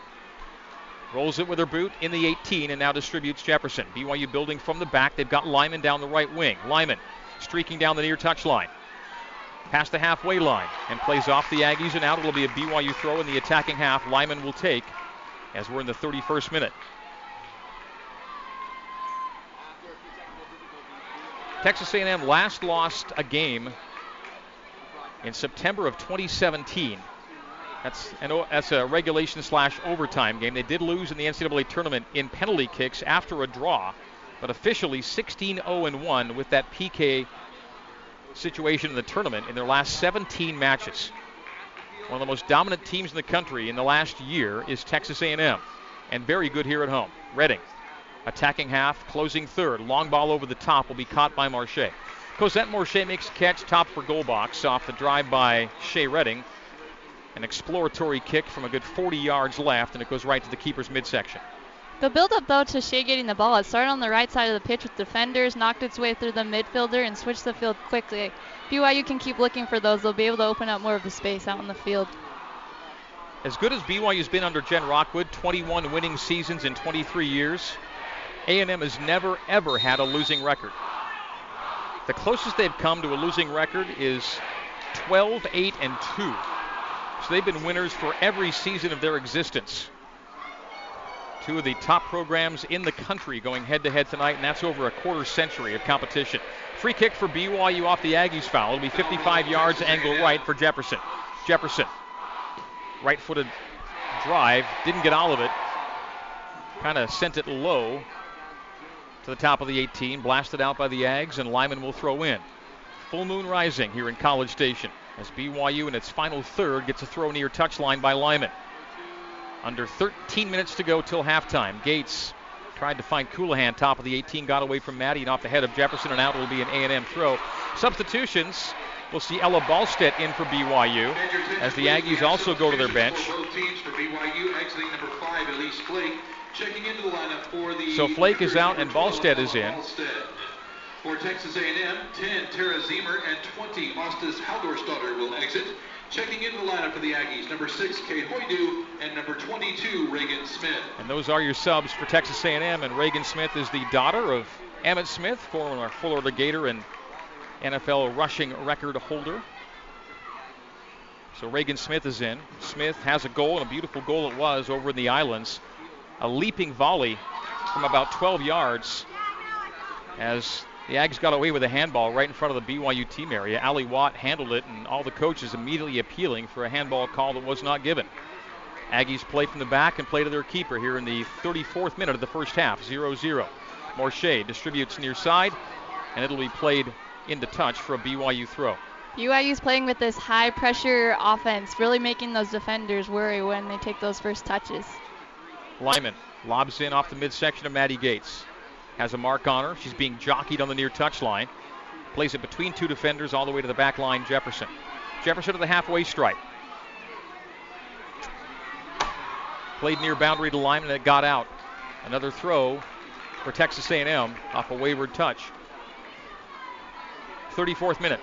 rolls it with her boot in the 18 and now distributes Jefferson. BYU building from the back. They've got Lyman down the right wing. Lyman streaking down the near touch line. Past the halfway line and plays off the Aggies and out. It'll be a BYU throw in the attacking half. Lyman will take as we're in the 31st minute. Texas A&M last lost a game in September of 2017. That's an, that's a regulation slash overtime game. They did lose in the NCAA tournament in penalty kicks after a draw, but officially 16 0 and 1 with that PK situation in the tournament in their last 17 matches. One of the most dominant teams in the country in the last year is Texas A&M, and very good here at home. Redding, attacking half, closing third. Long ball over the top will be caught by Morche. Cosette Morche makes catch top for goal box off the drive by Shea Redding. An exploratory kick from a good 40 yards left, and it goes right to the keeper's midsection. The build up though to Shea getting the ball, it started on the right side of the pitch with defenders, knocked its way through the midfielder, and switched the field quickly. BYU can keep looking for those. They'll be able to open up more of the space out in the field. As good as BYU's been under Jen Rockwood, 21 winning seasons in 23 years, A&M has never ever had a losing record. The closest they've come to a losing record is 12, 8, and 2. So they've been winners for every season of their existence. Two of the top programs in the country going head to head tonight, and that's over a quarter century of competition. Free kick for BYU off the Aggies foul. It'll be 55 yards, angle right for Jefferson. Jefferson, right footed drive, didn't get all of it. Kind of sent it low to the top of the 18, blasted out by the Ags, and Lyman will throw in. Full moon rising here in College Station as BYU in its final third gets a throw near touchline by Lyman. Under 13 minutes to go till halftime. Gates tried to find Colohan top of the 18, got away from Maddie and off the head of Jefferson, and out will be an A&M throw. Substitutions. We'll see Ella Ballstedt in for BYU as the Aggies also go to their bench. So Flake is out and Number 12, Ballstedt is in. For Texas A&M, 10 Tara Zemer and 20 Ostas Haldersdottir will exit. Checking in the lineup for the Aggies, number six Kate Hoydu and number 22 Reagan Smith. And those are your subs for Texas A&M. And Reagan Smith is the daughter of Emmitt Smith, former Florida Gator and NFL rushing record holder. So Reagan Smith is in. Smith has a goal, and a beautiful goal it was over in the islands. A leaping volley from about 12 yards as The Ags got away with a handball right in front of the BYU team area. Ally Watt handled it, and all the coaches immediately appealing for a handball call that was not given. Aggies play from the back and play to their keeper here in the 34th minute of the first half, 0 0. Morche distributes near side, and it'll be played into touch for a BYU throw. BYU's playing with this high pressure offense, really making those defenders worry when they take those first touches. Lyman lobs in off the midsection of Maddie Gates. Has a mark on her. She's being jockeyed on the near touch line. Plays it between two defenders all the way to the back line, Jefferson. Jefferson to the halfway stripe. Played near boundary to Lyman and it got out. Another throw for Texas A&M off a wayward touch. 34th minute.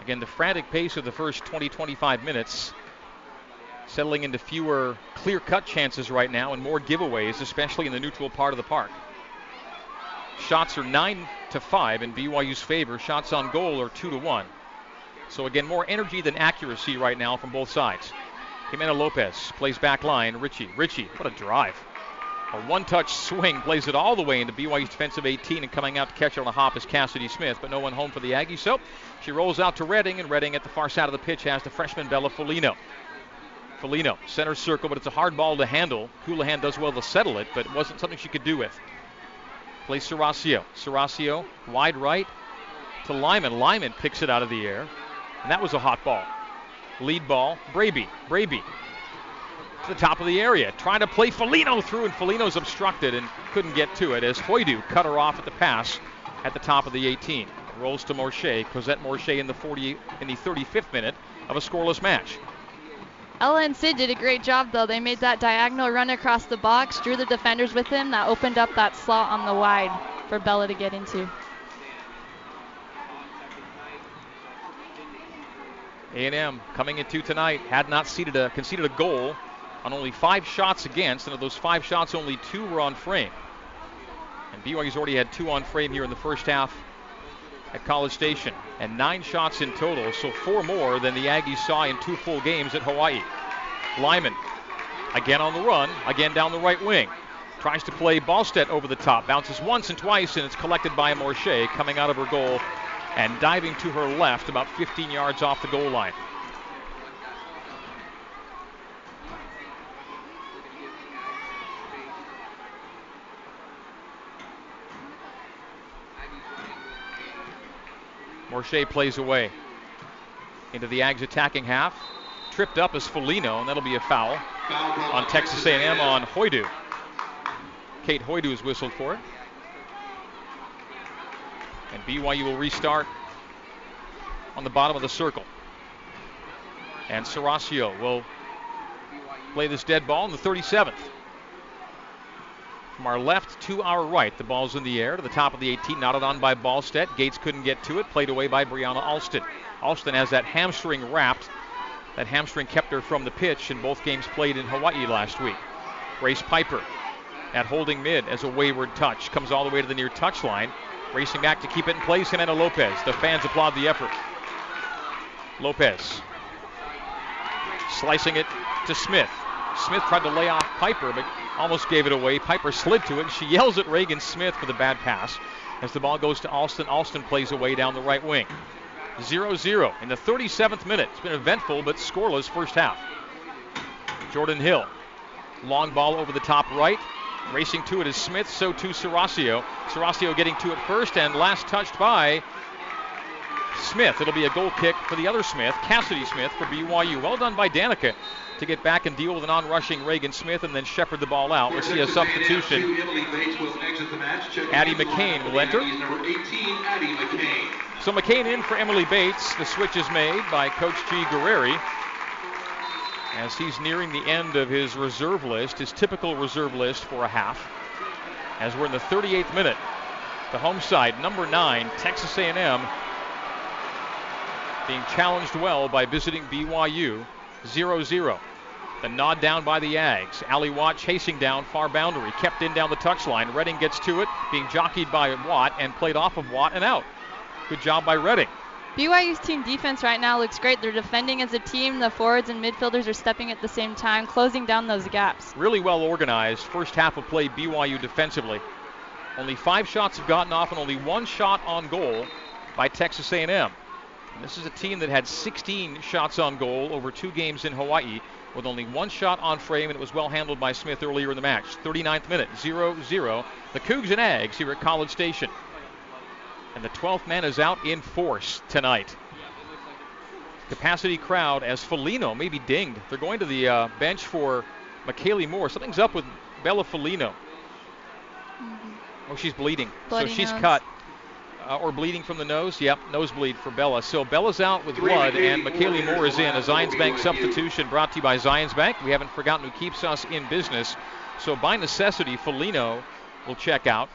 Again, the frantic pace of the first 20 25 minutes settling into fewer clear cut chances right now and more giveaways, especially in the neutral part of the park. Shots are 9 to 5 in BYU's favor. Shots on goal are 2 to 1. So again, more energy than accuracy right now from both sides. Jimena Lopez plays back line. Ritchie. Ritchie, what a drive. A one touch swing plays it all the way into BYU's defensive 18 and coming out to catch it on a hop is Cassidy Smith, but no one home for the Aggies. So she rolls out to Redding, and Redding at the far side of the pitch has the freshman Bella Folino. Folino, center circle, but it's a hard ball to handle. Colohan does well to settle it, but it wasn't something she could do with. Play Serasio. Serasio, wide right to Lyman. Lyman picks it out of the air, and that was a hot ball. Lead ball, Braby. Braby to the top of the area. Trying to play Folino through, and Folino's obstructed and couldn't get to it as Hoydu cut her off at the pass at the top of the 18. Rolls to Morche. Cosette Morche in the 40 in the 35th minute of a scoreless match. Ella and Sid did a great job though. They made that diagonal run across the box, drew the defenders with him. That opened up that slot on the wide for Bella to get into. A&M coming into tonight had not a, conceded a goal on only five shots against, and of those five shots, only two were on frame. And BYU's already had two on frame here in the first half at College Station, and nine shots in total, so four more than the Aggies saw in two full games at Hawaii. Lyman, again on the run, again down the right wing. Tries to play Ballstedt over the top, bounces once and twice, and it's collected by Morche coming out of her goal and diving to her left about 15 yards off the goal line. Morche plays away into the Ags attacking half. Tripped up is Folino, and that'll be a foul on Texas A&M on Hoydu. Kate Hoydu is whistled for it. And BYU will restart on the bottom of the circle. And Serasio will play this dead ball in the 37th. From our left to our right, the ball's in the air to the top of the 18, knotted on by Ballstedt. Gates couldn't get to it, played away by Brianna Alston. Alston has that hamstring wrapped. That hamstring kept her from the pitch in both games played in Hawaii last week. Grace Piper at holding mid as a wayward touch. Comes all the way to the near touch line. Racing back to keep it in place, Jimena Lopez. The fans applaud the effort. Lopez slicing it to Smith. Smith tried to lay off Piper, but almost gave it away. Piper slid to it, and she yells at Reagan Smith for the bad pass. As the ball goes to Alston, Alston plays away down the right wing. 0 0 in the 37th minute. It's been eventful, but scoreless first half. Jordan Hill. Long ball over the top right. Racing to it is Smith, so too Serasio. Serasio getting to it first, and last touched by Smith. It'll be a goal kick for the other Smith, Cassidy Smith for BYU. Well done by Danica to get back and deal with an on-rushing Reagan Smith and then shepherd the ball out. We'll see a substitution. Addie McCain will enter. So McCain in for Emily Bates. The switch is made by Coach G. Guerrieri as he's nearing the end of his reserve list, his typical reserve list for a half. As we're in the 38th minute, the home side, number nine, Texas A&M, being challenged well by visiting BYU, 0-0. The nod down by the Ags. Ally Watt chasing down far boundary, kept in down the touchline. Redding gets to it, being jockeyed by Watt and played off of Watt and out. Good job by Redding. BYU's team defense right now looks great. They're defending as a team. The forwards and midfielders are stepping at the same time, closing down those gaps. Really well organized. First half of play, BYU defensively. Only five shots have gotten off and only one shot on goal by Texas A&M. And this is a team that had 16 shots on goal over two games in Hawaii with only one shot on frame, and it was well handled by Smith earlier in the match. 39th minute, 0-0. The Cougs and Ags here at College Station. And the 12th man is out in force tonight. Capacity crowd as Folino may be dinged. They're going to the uh, bench for McKaylee Moore. Something's up with Bella Folino. Mm-hmm. Oh, she's bleeding. Bloody so she's nose. cut. Uh, or bleeding from the nose. Yep, nosebleed for Bella. So Bella's out with blood, and McKaylee Moore is in. A Zions Bank substitution brought to you by Zions Bank. We haven't forgotten who keeps us in business. So by necessity, Folino will check out.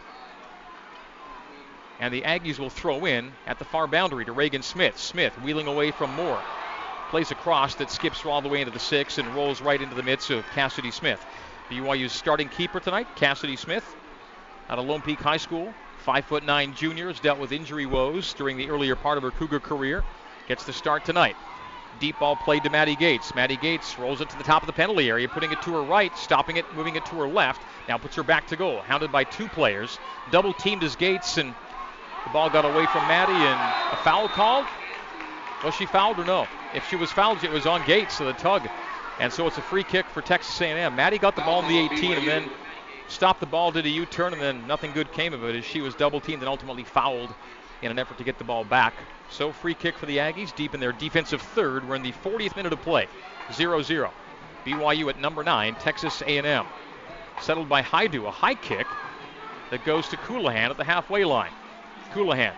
And the Aggies will throw in at the far boundary to Reagan Smith. Smith wheeling away from Moore. Plays a cross that skips all the way into the six and rolls right into the midst of Cassidy Smith. BYU's starting keeper tonight, Cassidy Smith, out of Lone Peak High School. Five foot nine junior has dealt with injury woes during the earlier part of her Cougar career. Gets the start tonight. Deep ball played to Maddie Gates. Maddie Gates rolls it to the top of the penalty area, putting it to her right, stopping it, moving it to her left. Now puts her back to goal. Hounded by two players. Double teamed as Gates, and the ball got away from Maddie, and a foul called. Was she fouled or no? If she was fouled, it was on Gates, so the tug. And so it's a free kick for Texas A&M. Maddie got the ball in the 18 and then stopped the ball, did a U-turn, and then nothing good came of it as she was double teamed and ultimately fouled in an effort to get the ball back. So free kick for the Aggies deep in their defensive third. We're in the 40th minute of play. 0-0. BYU at number nine, Texas A&M. Settled by Hoydu, a high kick that goes to Colohan at the halfway line. Colohan,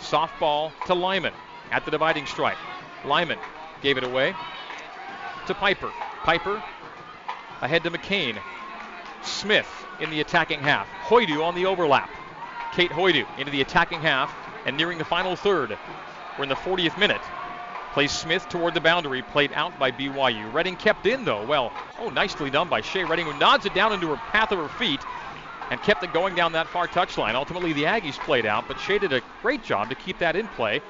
softball to Lyman at the dividing stripe. Lyman gave it away to Piper. Piper ahead to McCain. Smith in the attacking half. Hoydu on the overlap. Kate Hoydu into the attacking half and nearing the final third. We're in the 40th minute. Plays Smith toward the boundary, played out by BYU. Redding kept in though. Well, oh, nicely done by Shea Redding, who nods it down into her path of her feet and kept it going down that far touchline. Ultimately, the Aggies played out, but Shea did a great job to keep that in play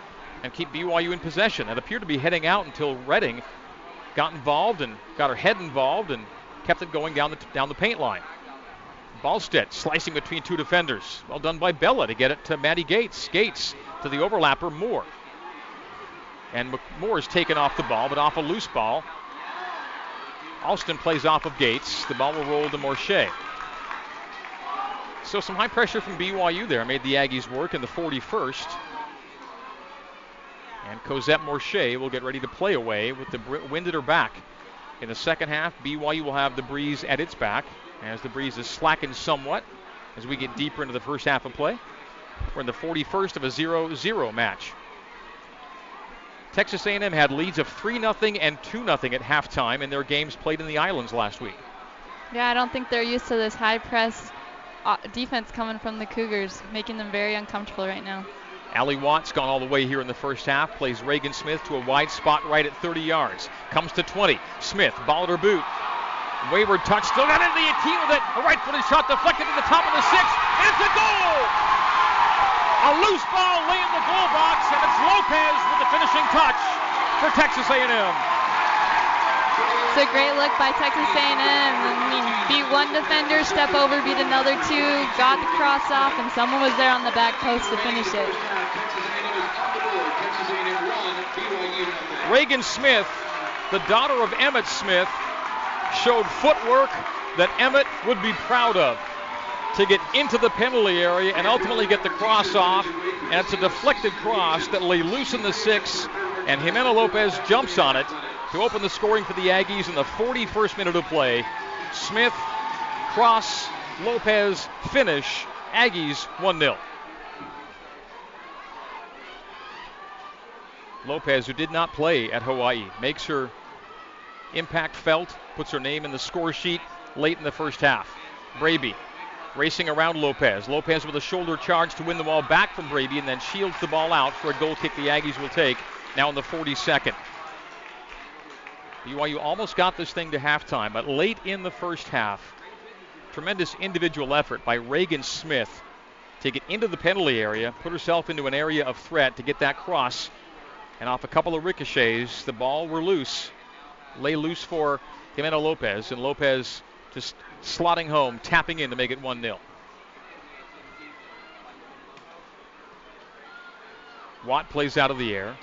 and keep BYU in possession. It appeared to be heading out until Redding got involved and got her head involved and kept it going down the down the paint line. Ballstedt slicing between two defenders. Well done by Bella to get it to Maddie Gates. Gates to the overlapper Moore. And Moore is taken off the ball, but off a loose ball. Alston plays off of Gates. The ball will roll to Morche. So some high pressure from BYU there made the Aggies work in the 41st. And Cosette Morche will get ready to play away with the wind at her back. In the second half, BYU will have the breeze at its back as the breeze is slackened somewhat as we get deeper into the first half of play. We're in the 41st of a 0-0 match. Texas A&M had leads of 3-0 and 2-0 at halftime in their games played in the islands last week. Yeah, I don't think they're used to this high press uh, defense coming from the Cougars, making them very uncomfortable right now. Ally Watts gone all the way here in the first half. Plays Reagan Smith to a wide spot right at 30 yards. Comes to 20. Smith, ball at her boot. Wayward touch, still got into the 18 with it. A right footed shot deflected to the top of the six. And it's a goal! A loose ball lay in the goal box, and it's Lopez with the finishing touch for Texas A&M. It's a great look by Texas A&M. I mean, beat one defender, step over, beat another two, got the cross off, and someone was there on the back post to finish it. Reagan Smith, the daughter of Emmitt Smith, showed footwork that Emmitt would be proud of to get into the penalty area and ultimately get the cross off. And it's a deflected cross that lay loose in the six, and Jimena Lopez jumps on it to open the scoring for the Aggies in the 41st minute of play. Smith, cross, Lopez, finish. Aggies 1 0. Lopez, who did not play at Hawaii, makes her impact felt, puts her name in the score sheet late in the first half. Braby racing around Lopez. Lopez with a shoulder charge to win the ball back from Braby and then shields the ball out for a goal kick the Aggies will take now in the 42nd. BYU almost got this thing to halftime, but late in the first half, tremendous individual effort by Reagan Smith to get into the penalty area, put herself into an area of threat to get that cross And off a couple of ricochets, the ball were loose. Lay loose for Jimena Lopez, and Lopez just slotting home, tapping in to make it 1 0. Watt plays out of the air.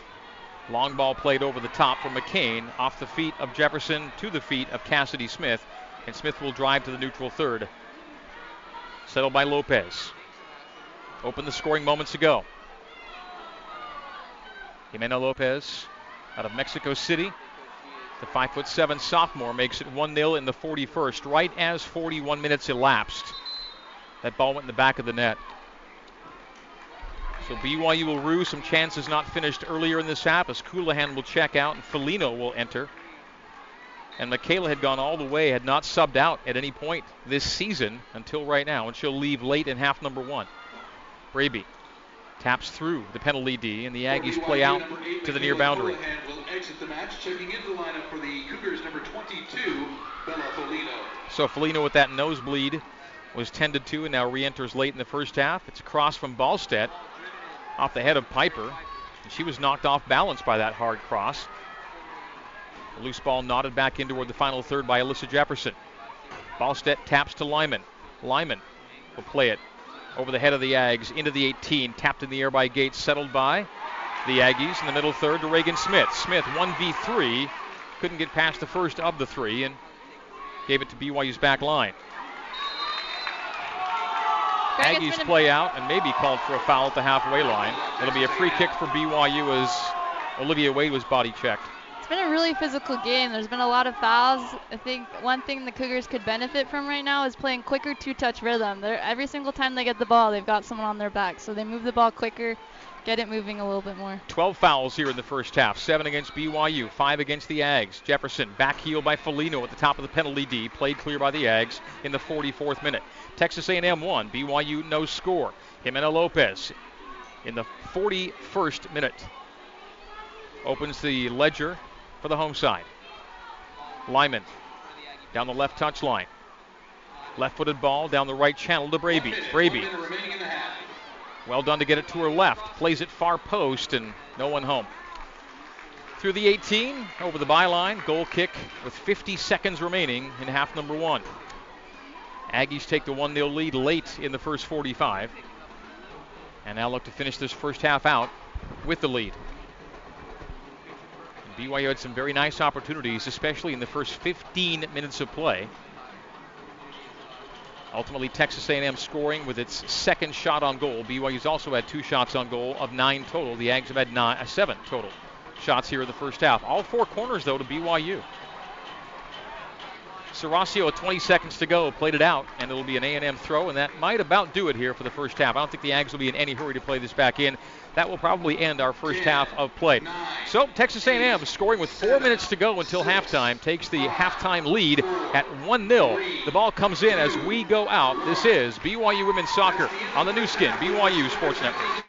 Long ball played over the top for McCain, off the feet of Jefferson to the feet of Cassidy Smith, and Smith will drive to the neutral third. Settled by Lopez. Open the scoring moments ago. Jimena Lopez out of Mexico City. The 5'7 sophomore makes it 1 0 in the 41st, right as 41 minutes elapsed. That ball went in the back of the net. So BYU will rue some chances not finished earlier in this half as Colohan will check out and Folino will enter. And Mikayla had gone all the way, had not subbed out at any point this season until right now, and she'll leave late in half number one. Braby taps through the penalty D, and the Aggies play out to the near boundary. So Folino with that nosebleed was tended to and now re-enters late in the first half. It's across from Ballstedt off the head of Piper. She was knocked off balance by that hard cross. The loose ball nodded back in toward the final third by Alyssa Jefferson. Ballstedt taps to Lyman. Lyman will play it over the head of the Ags into the 18. Tapped in the air by Gates, settled by the Aggies in the middle third to Reagan Smith. Smith 1v3, couldn't get past the first of the three and gave it to BYU's back line. Aggies play out and maybe called for a foul at the halfway line. It'll be a free kick for BYU as Olivia Wade was body checked. It's been a really physical game. There's been a lot of fouls. I think one thing the Cougars could benefit from right now is playing quicker two-touch rhythm. They're, every single time they get the ball, they've got someone on their back, so they move the ball quicker, get it moving a little bit more. 12 fouls here in the first half. Seven against BYU, five against the Ags. Jefferson back heel by Folino at the top of the penalty D, played clear by the Ags in the 44th minute. Texas A&M won. BYU no score. Jimena Lopez in the 41st minute opens the ledger for the home side. Lyman down the left touch line. Left-footed ball down the right channel to Braby. Braby. Well done to get it to her left. Plays it far post and no one home. Through the 18, over the byline, goal kick with 50 seconds remaining in half number one. Aggies take the 1 0 lead late in the first 45. And now look to finish this first half out with the lead. BYU had some very nice opportunities, especially in the first 15 minutes of play. Ultimately, Texas A&M scoring with its second shot on goal. BYU's also had two shots on goal of nine total. The Ags have had nine, uh, seven total shots here in the first half. All four corners, though, to BYU. Serasio, 20 seconds to go, played it out, and it'll be an A&M throw, and that might about do it here for the first half. I don't think the Ags will be in any hurry to play this back in. That will probably end our first half of play. So Texas A&M scoring with four minutes to go until halftime takes the halftime lead at 1-0. The ball comes in as we go out. This is BYU Women's Soccer on the Nu Skin, BYU Sports Network.